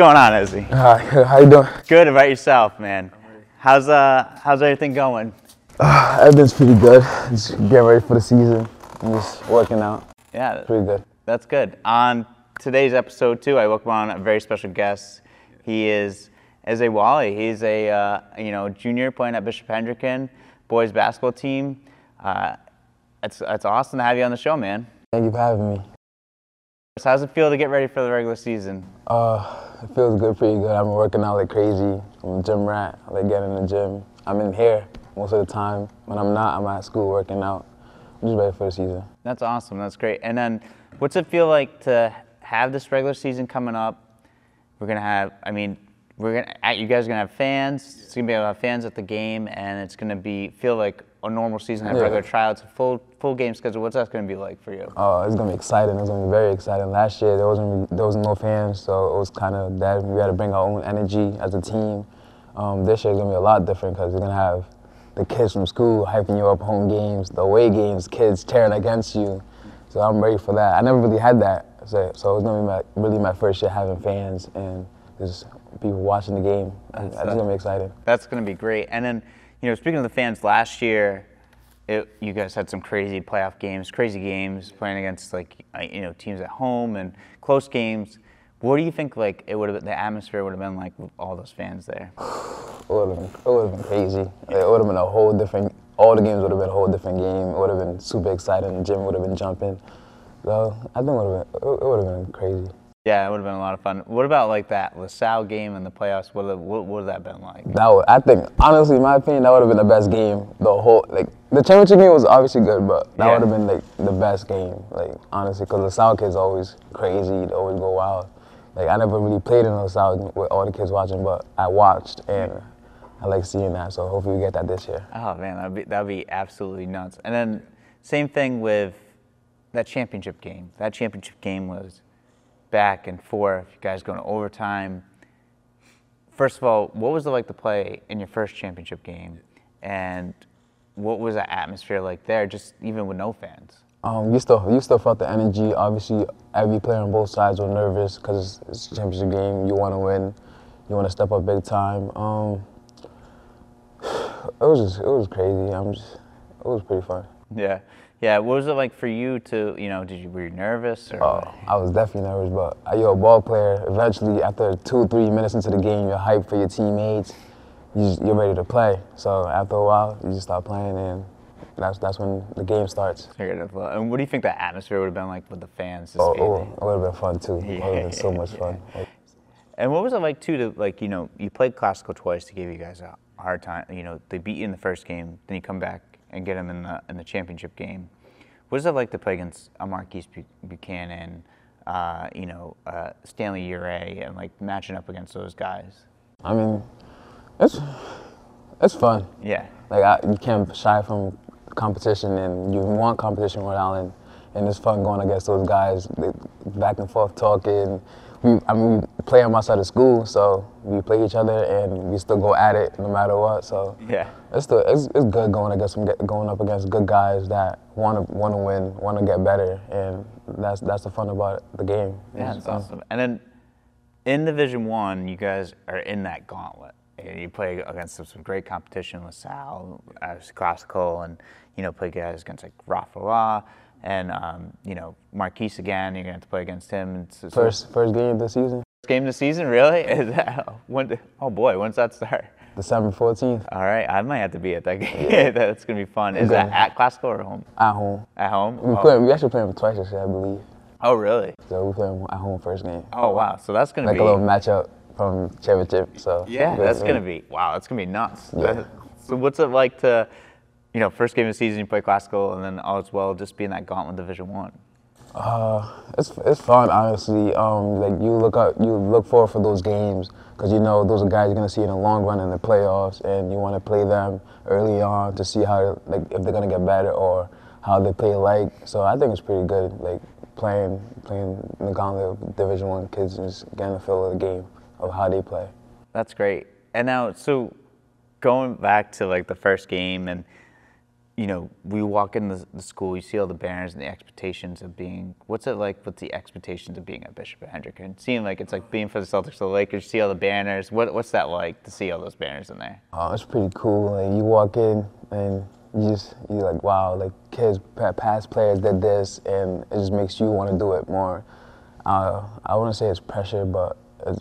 What's going on, Izzy? Hi, how you doing? Good about yourself, man. How's uh how's everything going? Everything's pretty good. Just getting ready for the season. I'm just working out. Yeah, Pretty good. that's good. On today's episode too, I welcome on a very special guest. He is Eze Wali. He's a uh, you know junior playing at Bishop Hendricken boys basketball team. Uh, it's it's awesome to have you on the show, man. Thank you for having me. So how's it feel to get ready for the regular season? Uh, it feels good, pretty good. I've been working out like crazy. I'm a gym rat. I like getting in the gym. I'm in here most of the time. When I'm not, I'm at school working out. I'm just ready for the season. That's awesome. That's great. And then, what's it feel like to have this regular season coming up? We're gonna have. I mean, we're gonna. You guys are gonna have fans. It's gonna be able to have fans at the game, and it's gonna be feel like a normal season. Have Yeah. regular tryouts, a full full game schedule. What's that gonna be like for you? Oh, it's gonna be exciting. It's gonna be very exciting. Last year there wasn't there was no fans, so it was kind of that we had to bring our own energy as a team. Um, this year it's gonna be a lot different because we're gonna have the kids from school hyping you up home games, the away games, kids tearing against you. So I'm ready for that. I never really had that, so, so it's gonna be my, really my first year having fans and just people watching the game. That's, That's- gonna be exciting. That's gonna be great. And then, you know, speaking of the fans, last year, it, you guys had some crazy playoff games, crazy games, playing against like uh, you know teams at home and close games. What do you think like it would have the atmosphere would have been like with all those fans there? It would have been, been crazy. It would have been a whole different. All the games would have been a whole different game. It would have been super exciting. Gym would have been jumping. So I think it would have been. It would have been crazy. Yeah, it would have been a lot of fun. What about like that LaSalle game in the playoffs? What what would have that been like? That would, I think honestly, in my opinion, that would have been the best game. The whole like the championship game was obviously good, but that Yeah. would have been like the best game. Like honestly, because the South kids always crazy. They always go wild. Like I never really played in LaSalle with all the kids watching, but I watched and I like seeing that. So hopefully we get that this year. Oh man, that'd be that'd be absolutely nuts. And then same thing with that championship game. That championship game was back and forth. You guys going to overtime. First of all, what was it like to play in your first championship game, and what was the atmosphere like there? Just even with no fans. Um, you still you still felt the energy. Obviously, every player on both sides were nervous because it's, it's a championship game. You want to win. You want to step up big time. Um, it was just it was crazy. I'm just it was pretty fun. Yeah, yeah. What was it like for you to, you know, did you were you nervous or? Uh, I was definitely nervous, but uh, you're a ball player. Eventually, after two three minutes into the game, you're hyped for your teammates. You you're ready to play. So after a while, you just start playing, and that's that's when the game starts. Figured it out. And what do you think the atmosphere would have been like with the fans? Oh, oh, it would have been fun too. It would have been so much fun. And what was it like too to like you know you played classical twice to give you guys a hard time. You know they beat you in the first game, then you come back and get him in the in the championship game. What is it like to play against a Marquise Buchanan, uh, you know uh, Stanley Ure, and like matching up against those guys? I mean, it's it's fun. Yeah, Like I, you can't shy from competition, and you want competition with Allen, and it's fun going against those guys, back and forth talking. We, I mean, we play them outside of school, so we play each other, and we still go at it no matter what. So yeah. it's still it's, it's good going against some, going up against good guys that want to want to win, want to get better, and that's that's the fun about the game. Yeah, It's that's awesome. And then in Division One, you guys are in that gauntlet. And You play against some, some great competition, LaSalle, as uh, classical, and you know play guys against like Rafa and um, you know Marquise again. You're gonna have to play against him. It's, it's First first game of the season, first game of the season, really? Is that, when, oh boy, when's that start? December 14th, All right, I might have to be at that game. That's gonna be fun. Is Okay. that at classical or home? at home. At home? We Oh, play, we actually play them twice this year, I believe. oh, really? So we play them at home first game. Oh wow, so that's gonna like be like a little matchup from championship. So Yeah, that's gonna be wow. That's gonna be nuts. Yeah. So what's it like to, you know, first game of the season you play classical, and then all as well just being that gauntlet Division One. Uh, it's it's fun honestly. Um, like you look up, you look forward for those games because you know those are guys you're gonna see in the long run in the playoffs, and you want to play them early on to see how like if they're gonna get better or how they play like. So I think it's pretty good. Like playing playing the gauntlet of Division One kids and just getting a feel of the game of how they play. That's great. And now, so going back to like the first game, and you know, we walk in the, the school, you see all the banners and the expectations of being. What's it like? What's the expectations of being at Bishop? And seeing like it's like being for the Celtics or the Lakers. You see all the banners. What what's that like to see all those banners in there? Uh, it's pretty cool. Like you walk in and you just you're like wow, like kids, past players did this, and it just makes you want to do it more. Uh, I wouldn't say it's pressure, but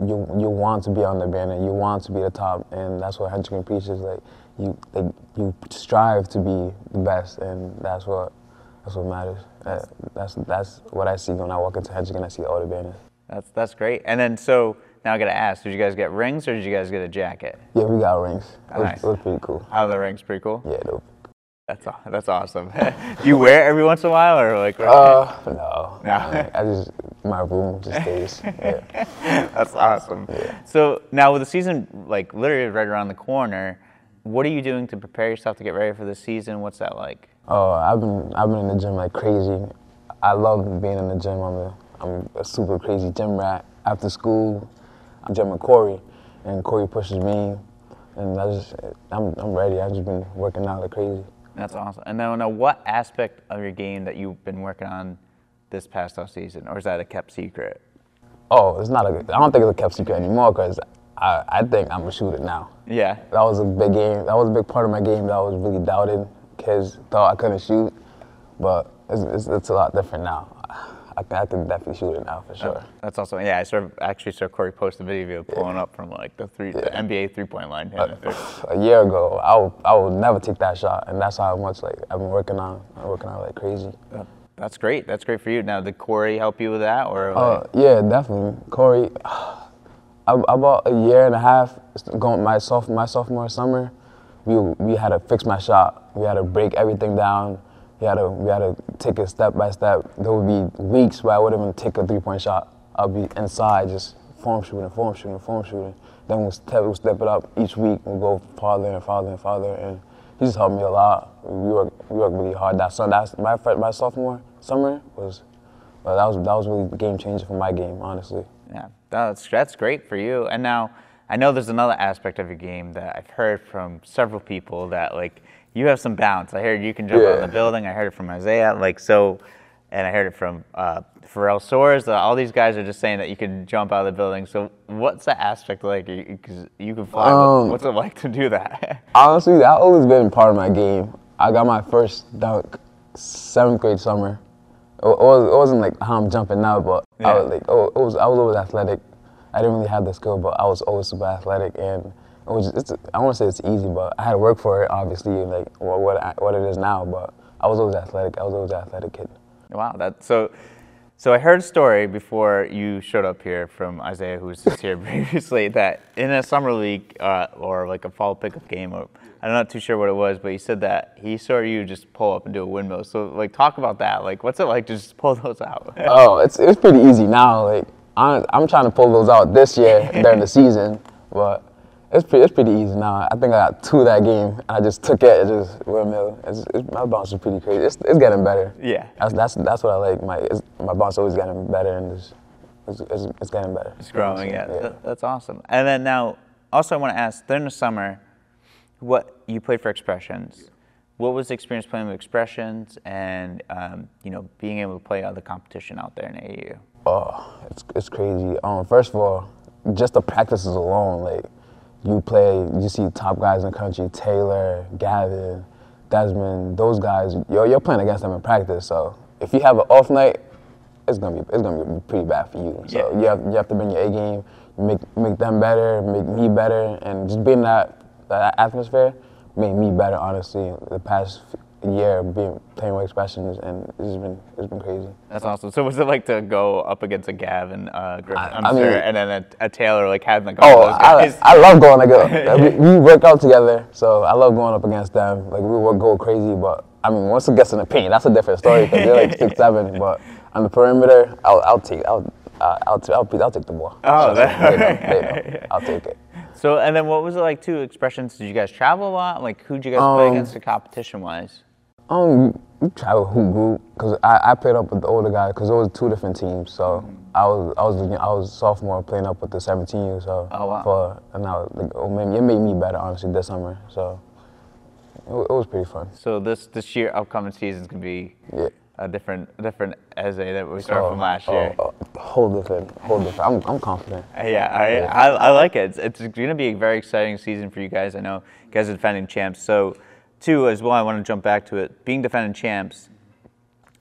you you want to be on the banner, you want to be the top, and that's what Hendrick preaches. Like you like, you strive to be the best, and that's what that's what matters. Uh, that's that's what I see when I walk into Hendrick and I see all the banners. That's that's great. And then so now I gotta ask: Did you guys get rings or did you guys get a jacket? Yeah, we got rings. It was, Nice. it was pretty cool. How the rings? Pretty cool. Yeah, dope. That's that's awesome. Do you wear it every once in a while or like? Uh, no. No. I, I just my room just stays. Yeah. That's awesome. So now with the season like literally right around the corner, what are you doing to prepare yourself to get ready for the season? What's that like? Oh, I've been I've been in the gym like crazy. I love being in the gym. I'm a I'm a super crazy gym rat. After school, I'm gym with Corey, and Corey pushes me, and I just I'm I'm ready. I've just been working out like crazy. That's awesome. And now, now what aspect of your game that you've been working on this past off season, or is that a kept secret? Oh, it's not a. I don't think it's a kept secret anymore because I I think I'm a shooter now. Yeah. That was a big game. That was a big part of my game that I was really doubted. Kids thought I couldn't shoot, but it's, it's, it's a lot different now. I, can- I can definitely shoot it now for sure. That's also yeah. I saw actually saw Corey post a video of you pulling up from like the three the NBA three point line. hitting a year ago, I would, I would never take that shot, and that's how much like I've been working on, I'm working on like crazy. That's great. That's great for you. Now, did Corey help you with that, or Uh, like, yeah, definitely. Corey, About a year and a half, going my sophomore, my sophomore summer, we, we had to fix my shot. We had to break everything down. We had to, we had to take it step by step. There would be weeks where I wouldn't even take a three-point shot. I'll be inside just form shooting, form shooting, form shooting. Then we'll step, we'll step it up each week. We'll go farther and farther and farther. And he just helped me a lot. We worked, we worked really hard. That summer, that's my, my sophomore summer was, well, that was that was really game changer for my game, honestly. Yeah, that's that's great for you. And now I know there's another aspect of your game that I've heard from several people that like you have some bounce. I heard you can jump out of the building. I heard it from Isaiah. Like so, and I heard it from uh, Pharrell Soares. Uh, all these guys are just saying that you can jump out of the building. So what's the aspect like? Because you can fly. Um, what's it like to do that? Honestly, that always been part of my game. I got my first dunk seventh grade summer. It, it, was, it wasn't like how I'm jumping now, but I was like, oh, it was I was always athletic. I didn't really have the skill, but I was always super athletic, and it was. It's, I want to say it's easy, but I had to work for it, obviously, like what what, I, what it is now. But I was always athletic. I was always an athletic kid. Wow, that so. So I heard a story before you showed up here from Isaiah, who was just here previously, that in a summer league uh, or like a fall pickup game, or I'm not too sure what it was, but he said that he saw you just pull up and do a windmill. So like, talk about that. Like, what's it like to just pull those out? Oh, it's it's pretty easy now. Like I'm, I'm trying to pull those out this year during the season, but it's pretty it's pretty easy now. I think I got two that game, and I just took it. It just windmill. It's, it's, my bounce is pretty crazy. It's, it's getting better. Yeah. That's that's that's what I like. My it's, my bounce always getting better, and it's it's, it's, it's getting better. It's growing. Yeah, Yeah. That's awesome. And then now, also I want to ask, during the summer, what you played for Expressions. What was the experience playing with Expressions, and um, you know, being able to play other competition out there in AAU? Oh, it's it's crazy. Um, first of all, just the practices alone, like you play, you see top guys in the country, Taylor, Gavin, Desmond, those guys. You're you're playing against them in practice. So if you have an off night, it's gonna be it's gonna be pretty bad for you. So Yeah. you have you have to bring your A game, make make them better, make me better, and just being that that atmosphere made me better. Honestly, the past year being playing with expressions, and it's been it's been crazy. That's awesome. So, what's it like to go up against a Gavin uh, Griffin, I- I'm I sure, mean- and then a, a Taylor, like having like Oh, I. I love going like we, we work out together, so I love going up against them. Like we would go crazy, but I mean once it gets in the paint, that's a different story because they're like six seven. But on the perimeter, I'll, I'll take I'll uh, I'll, t- I'll, I'll take the ball. Oh, So, that- know, know. I'll take it. So, and then what was it like? Two expressions. Did you guys travel a lot? Like, who'd you guys play Um, against the competition wise? Um, we travel who group because I, I played up with the older guys because it was two different teams. So I was I was I was sophomore playing up with the 17 years. So Oh, wow. for and I was like, oh, it made me better honestly this summer. So it, it was pretty fun. So this this year upcoming season is gonna be Yeah. A different a different Eze that we saw oh, from last oh, year. oh, whole different, whole different. I'm, I'm confident. Yeah, I, I, I like it. It's, it's going to be a very exciting season for you guys. I know you guys are defending champs. So, two as well, I want to jump back to it. Being defending champs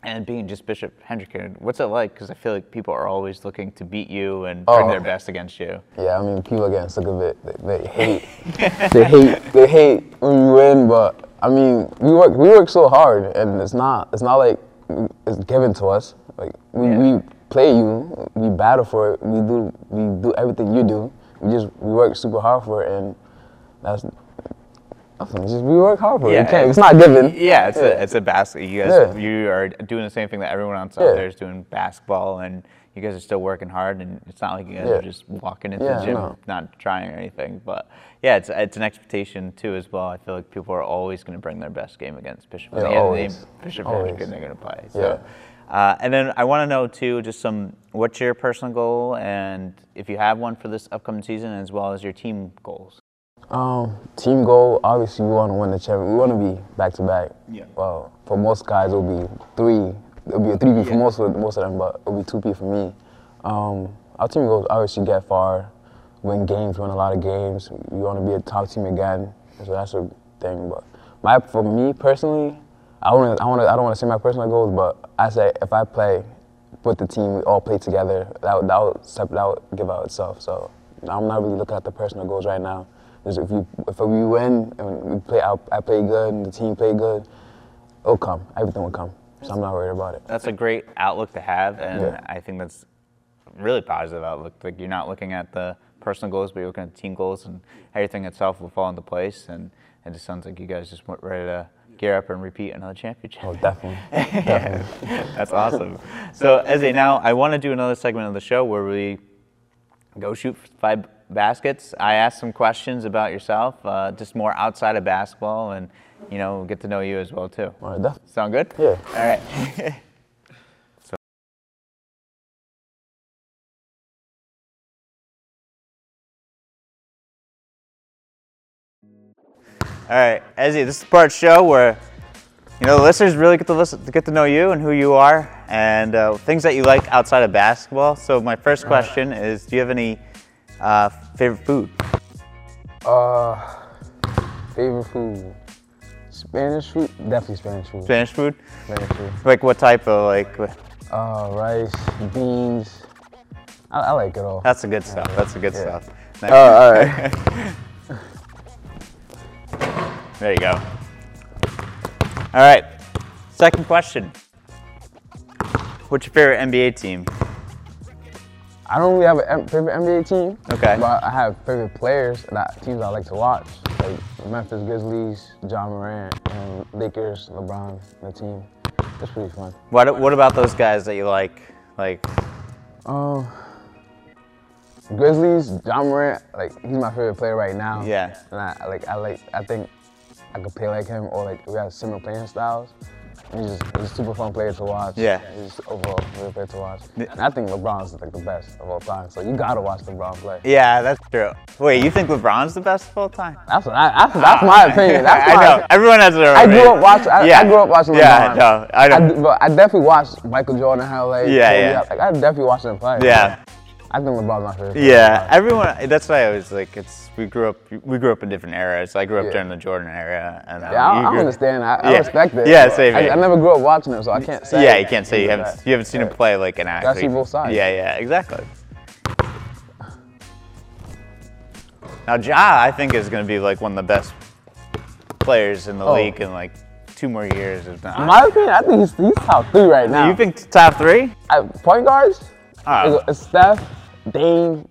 and being just Bishop Hendricken, what's it like? Because I feel like people are always looking to beat you and bring Oh. their best against you. Yeah, I mean, people are getting sick of it. They, they hate, they hate, they hate when you win. But I mean, we work, we work so hard, and it's not, it's not like it's given to us. Like we, Yeah. we play you, we battle for it. We do, we do everything you do. We just, we work super hard for it, and that's. Just we work hard for it. Yeah. It's not given. Yeah, it's a it's a basket. You guys Yeah. you are doing the same thing that everyone else Yeah. out there is doing basketball, and you guys are still working hard. And it's not like you guys Yeah. are just walking into Yeah, the gym no. not trying or anything. But yeah, it's it's an expectation too as well. I feel like people are always going to bring their best game against Bishop. Yeah, the end of the always. Bishop Always. They're going to play. Yeah. Uh, and then I want to know too, just some what's your personal goal, and if you have one for this upcoming season, as well as your team goals. Um, team goal, obviously we want to win the championship. We want to be back to back. Yeah. Well, for most guys it'll be three. It'll be a three P for most of most of them, but it'll be two P for me. Um, our team goals obviously get far, win games, win a lot of games. We want to be a top team again. So that's a thing. But my for me personally, I want I want I don't want to say my personal goals, but I say if I play with the team, we all play together. That would, that would, sep- that would give out itself. So I'm not really looking at the personal goals right now. Just if you if we win and we play, I, I play good and the team play good, it'll come. Everything will come. So I'm not worried about it. That's a great outlook to have, and Yeah. I think that's a really positive outlook. Like you're not looking at the personal goals, but you're looking at team goals, and everything itself will fall into place. And it just sounds like you guys just went ready to gear up and repeat another championship. Oh, definitely. definitely. That's awesome. So, Eze, now I want to do another segment of the show where we go shoot five baskets. I ask some questions about yourself, uh, just more outside of basketball, and you know, get to know you as well too. All right. Sound good? Yeah. All right. so. All right, Ezzy, this is the part show where you know the listeners really get to listen, get to know you and who you are, and uh, things that you like outside of basketball. So my first question is, do you have any uh, favorite food? Uh, favorite food? Spanish food? Definitely Spanish food. Spanish food? Spanish food. Like what type of like? what- Uh, rice, beans. I, I like it all. That's the good stuff. That's the good Yeah. stuff. Oh, all right. There you go. All right. Second question. What's your favorite NBA team? I don't really have a favorite NBA team. Okay. But I have favorite players that teams I like to watch, like Memphis Grizzlies, Ja Morant, and Lakers, LeBron, the team. It's pretty fun. What What about those guys that you like? Like, Um, Grizzlies, Ja Morant, like he's my favorite player right now. Yeah. And I I like I like I think I could play like him or like we have similar playing styles. He's just he's a super fun player to watch. Yeah. He's just overall favorite player to watch. And I think LeBron's like the best of all time. So you gotta watch LeBron play. yeah, that's true. Wait, you think LeBron's the best of all time? That's what I, that's, that's my ah. opinion. That's I my know. Everyone has their. I grew up watching. I, Yeah. I grew up watching LeBron. Yeah, no, I know. d- but I definitely watched Michael Jordan highlights. Yeah, Kobe, yeah. Like, I definitely watched him play. Yeah. I think LeBron's my favorite. Yeah, everyone. That's why I was like, it's we grew up. We grew up in different eras. I grew up Yeah. during the Jordan era, and um, Yeah, I, I understand. I, I Yeah. respect it. Yeah, same I. I never grew up watching him, so I can't say. Yeah, you can't say you haven't you haven't seen him play like an athlete. see both sides. Yeah, yeah, exactly. Now Ja, I think is going to be like one of the best players in the Oh. league in like two more years, if not. In my opinion, I think he's, he's top three right now. you think top three? I, point guards? Oh. It's, it's Steph, Dame,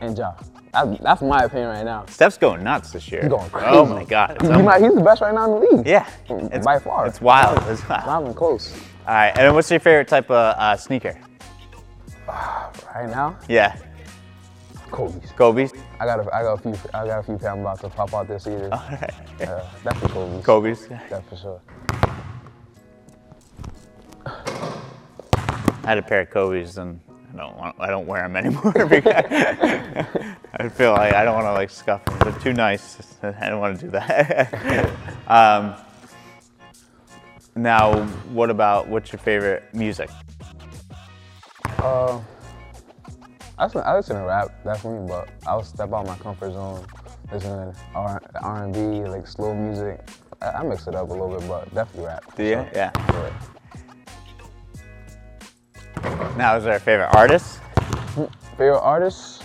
and Ja. That, that's my opinion right now. Steph's going nuts this year. He's going crazy. Oh my God. It's He he's the best right now in the league. yeah. It's, by far. It's wild. It's wild. Not even close. All right, and what's your favorite type of uh, sneaker? Right now, Yeah, Kobe's. Kobe's. I got a, I got a few, I got a few pair I'm about to pop out this season. All right. Uh, definitely Kobe's. Kobe's. That's for sure. I had a pair of Kobe's and I don't want, I don't wear them anymore. because- I feel like I don't want to like scuff them. They're too nice. I don't want to do that. um, now, what about what's your favorite music? Uh, I listen, I listen to rap definitely, but I'll step out my comfort zone, listen to R and B, like slow music. I, I, mix it up a little bit, but definitely rap. Do you? Yeah. Now, is there a favorite artist? Favorite artist?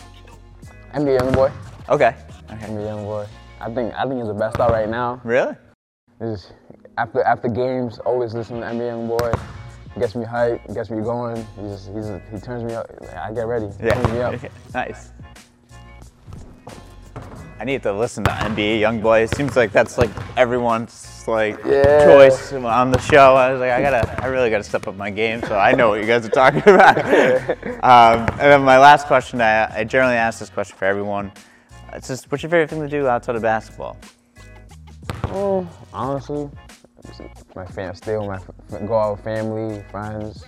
NBA YoungBoy. Okay. Okay. NBA YoungBoy. I think I think he's the best out right now. Really? Just after after games, always listen to NBA YoungBoy. Gets me hype, gets me going. He just he's, he turns me up. I get ready. Yeah. Turns me up. nice. I need to listen to NBA YoungBoy. It seems like that's like everyone's like Yeah. choice on the show. I was like, I gotta, I really gotta step up my game, so I know what you guys are talking about. um, and then my last question, I, I generally ask this question for everyone. It's just, what's your favorite thing to do outside of basketball? Oh, honestly, my fam, with my, go out with family, friends.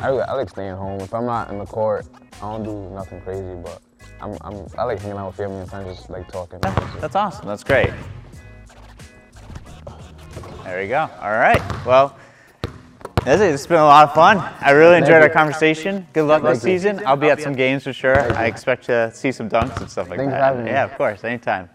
I, I like staying home. If I'm not in the court, I don't do nothing crazy, but I'm, I'm, I like hanging out with family and friends, just like talking. honestly. That's awesome. That's great. There we go. All right. Well, that's it. It's been a lot of fun. I really enjoyed our conversation. Good luck this you. season. I'll be at some games for sure. I expect to see some dunks and stuff like Thanks for that. having me. Yeah, of course. Anytime.